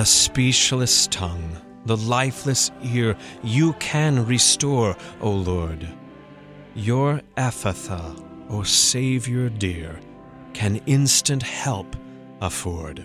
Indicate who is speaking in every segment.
Speaker 1: The speechless tongue, the lifeless ear, you can restore, O Lord. Your Ephphatha, O Savior dear, can instant help afford.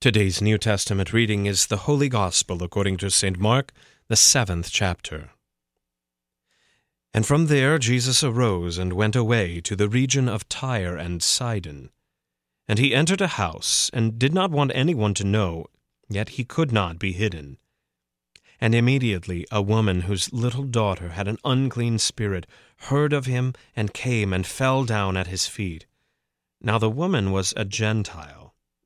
Speaker 1: Today's New Testament reading is the Holy Gospel according to St. Mark, the seventh chapter. And from there Jesus arose and went away to the region of Tyre and Sidon. And he entered a house, and did not want anyone to know, yet he could not be hidden. And immediately a woman whose little daughter had an unclean spirit heard of him, and came and fell down at his feet. Now the woman was a Gentile,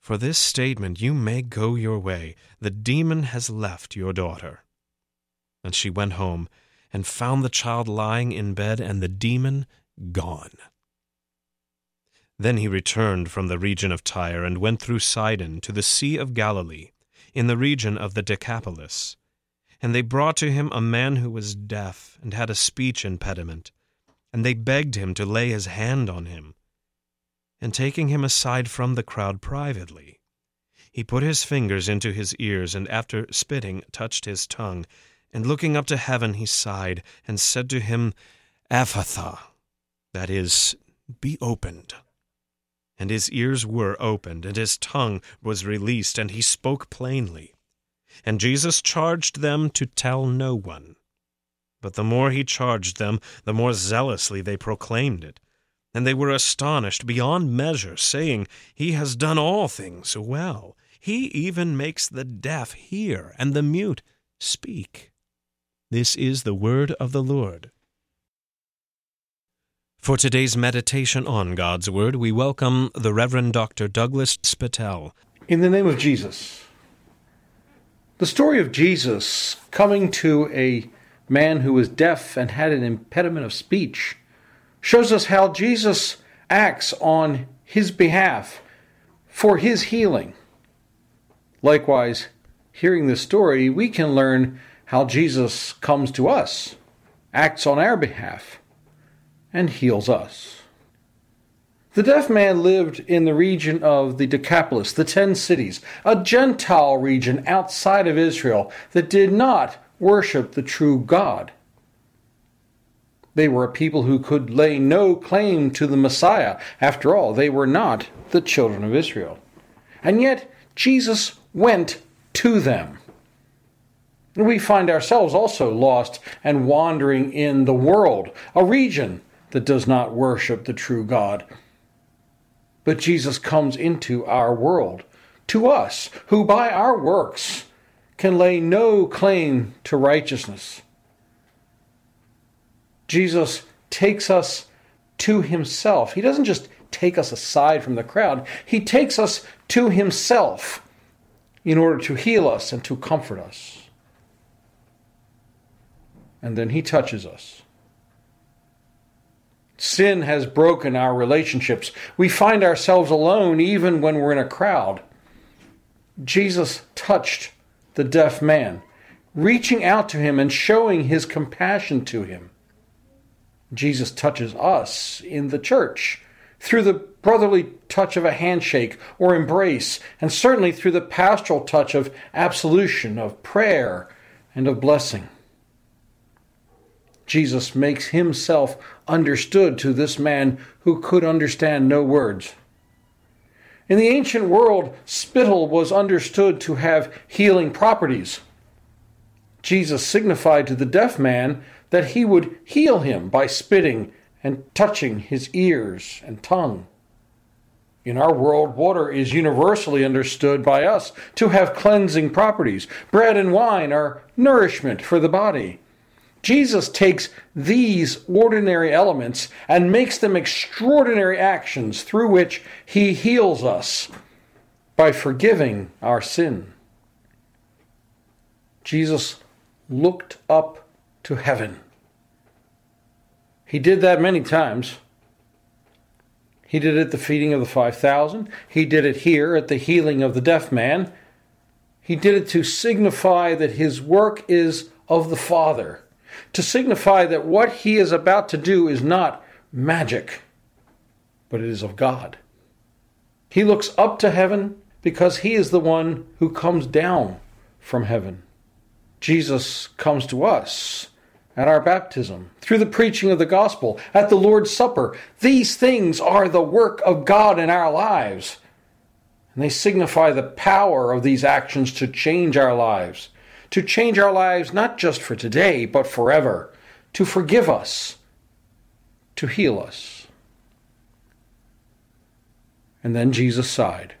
Speaker 1: For this statement you may go your way. The demon has left your daughter. And she went home and found the child lying in bed and the demon gone. Then he returned from the region of Tyre and went through Sidon to the Sea of Galilee, in the region of the Decapolis. And they brought to him a man who was deaf and had a speech impediment. And they begged him to lay his hand on him. And taking him aside from the crowd privately, he put his fingers into his ears, and after spitting, touched his tongue. And looking up to heaven, he sighed, and said to him, Ephphatha, that is, be opened. And his ears were opened, and his tongue was released, and he spoke plainly. And Jesus charged them to tell no one. But the more he charged them, the more zealously they proclaimed it. And they were astonished beyond measure, saying, He has done all things well. He even makes the deaf hear, and the mute speak. This is the word of the Lord. For today's meditation on God's Word, we welcome the Reverend Dr. Douglas Spittel.
Speaker 2: In the name of Jesus. The story of Jesus coming to a man who was deaf and had an impediment of speech shows us how Jesus acts on his behalf for his healing. Likewise, hearing this story, we can learn how Jesus comes to us, acts on our behalf and heals us. The deaf man lived in the region of the Decapolis, the ten cities, a Gentile region outside of Israel that did not worship the true God. They were a people who could lay no claim to the Messiah. After all, they were not the children of Israel. And yet, Jesus went to them. We find ourselves also lost and wandering in the world, a region that does not worship the true God. But Jesus comes into our world, to us, who by our works can lay no claim to righteousness. Jesus takes us to himself. He doesn't just take us aside from the crowd, he takes us to himself in order to heal us and to comfort us. And then he touches us. Sin has broken our relationships. We find ourselves alone even when we're in a crowd. Jesus touched the deaf man, reaching out to him and showing his compassion to him. Jesus touches us in the church through the brotherly touch of a handshake or embrace, and certainly through the pastoral touch of absolution, of prayer, and of blessing. Jesus makes himself understood to this man who could understand no words. In the ancient world, spittle was understood to have healing properties. Jesus signified to the deaf man that he would heal him by spitting and touching his ears and tongue. In our world, water is universally understood by us to have cleansing properties. Bread and wine are nourishment for the body. Jesus takes these ordinary elements and makes them extraordinary actions through which he heals us by forgiving our sin. Jesus looked up to heaven. He did that many times. He did it at the feeding of the 5,000. He did it here at the healing of the deaf man. He did it to signify that his work is of the Father to signify that what he is about to do is not magic, but it is of God. He looks up to heaven because he is the one who comes down from heaven. Jesus comes to us at our baptism, through the preaching of the gospel, at the Lord's Supper. These things are the work of God in our lives. And they signify the power of these actions to change our lives, to change our lives not just for today, but forever, to forgive us, to heal us. And then Jesus sighed.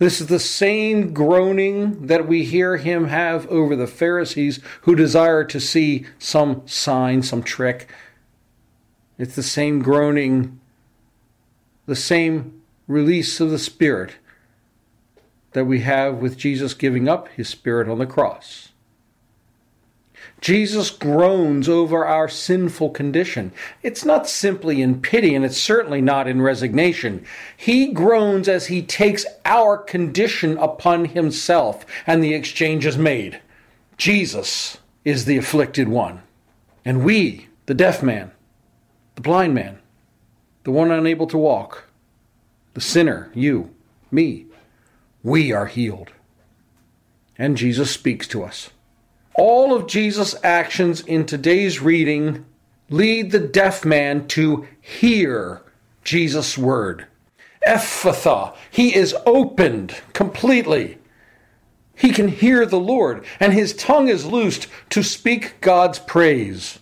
Speaker 2: This is the same groaning that we hear him have over the Pharisees who desire to see some sign, some trick. It's the same groaning, the same release of the Spirit that we have with Jesus giving up his spirit on the cross. Jesus groans over our sinful condition. It's not simply in pity, and it's certainly not in resignation. He groans as he takes our condition upon himself, and the exchange is made. Jesus is the afflicted one, and we, the deaf man, the blind man, the one unable to walk, the sinner, you, me, we are healed. And Jesus speaks to us. All of Jesus' actions in today's reading lead the deaf man to hear Jesus' word. Ephphatha, he is opened completely. He can hear the Lord, and his tongue is loosed to speak God's praise.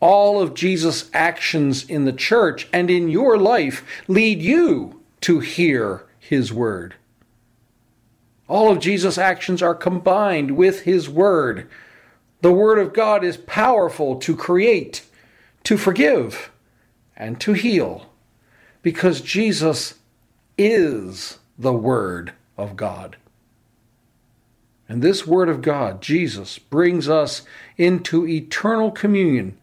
Speaker 2: All of Jesus' actions in the church and in your life lead you to hear his word. All of Jesus' actions are combined with his word. The word of God is powerful to create, to forgive, and to heal because Jesus is the Word of God. And this Word of God, Jesus, brings us into eternal communion,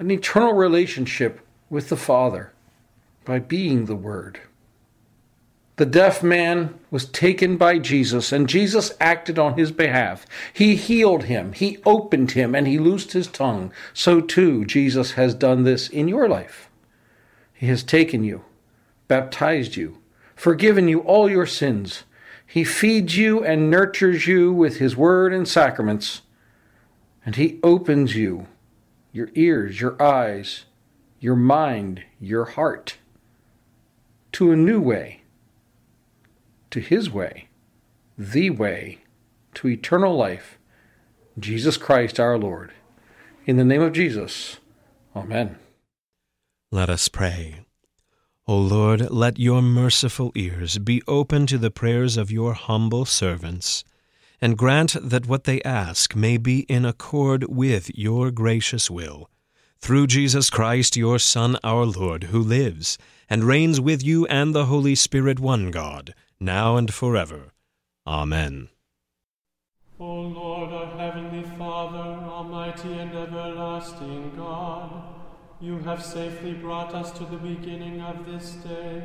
Speaker 2: an eternal relationship with the Father by being the Word. The deaf man was taken by Jesus, and Jesus acted on his behalf. He healed him, he opened him, and he loosed his tongue. So too, Jesus has done this in your life. He has taken you, baptized you, forgiven you all your sins. He feeds you and nurtures you with his word and sacraments. And he opens you, your ears, your eyes, your mind, your heart, to a new way to his way, the way to eternal life, Jesus Christ our Lord. In the name of Jesus, Amen.
Speaker 1: Let us pray. O Lord, let your merciful ears be open to the prayers of your humble servants, and grant that what they ask may be in accord with your gracious will. Through Jesus Christ, your Son, our Lord, who lives and reigns with you and the Holy Spirit, one God now and forever. Amen.
Speaker 3: O Lord, our heavenly Father, almighty and everlasting God, you have safely brought us to the beginning of this day.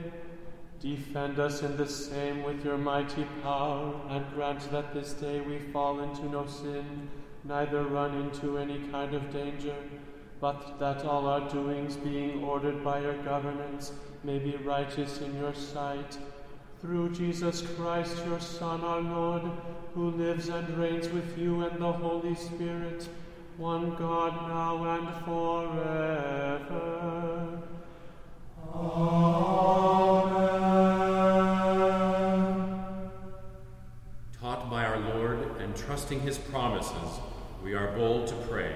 Speaker 3: Defend us in the same with your mighty power, and grant that this day we fall into no sin, neither run into any kind of danger, but that all our doings, being ordered by your governance, may be righteous in your sight through Jesus Christ, your Son, our Lord, who lives and reigns with you and the Holy Spirit, one God now and forever. Amen.
Speaker 4: Taught by our Lord and trusting his promises, we are bold to pray.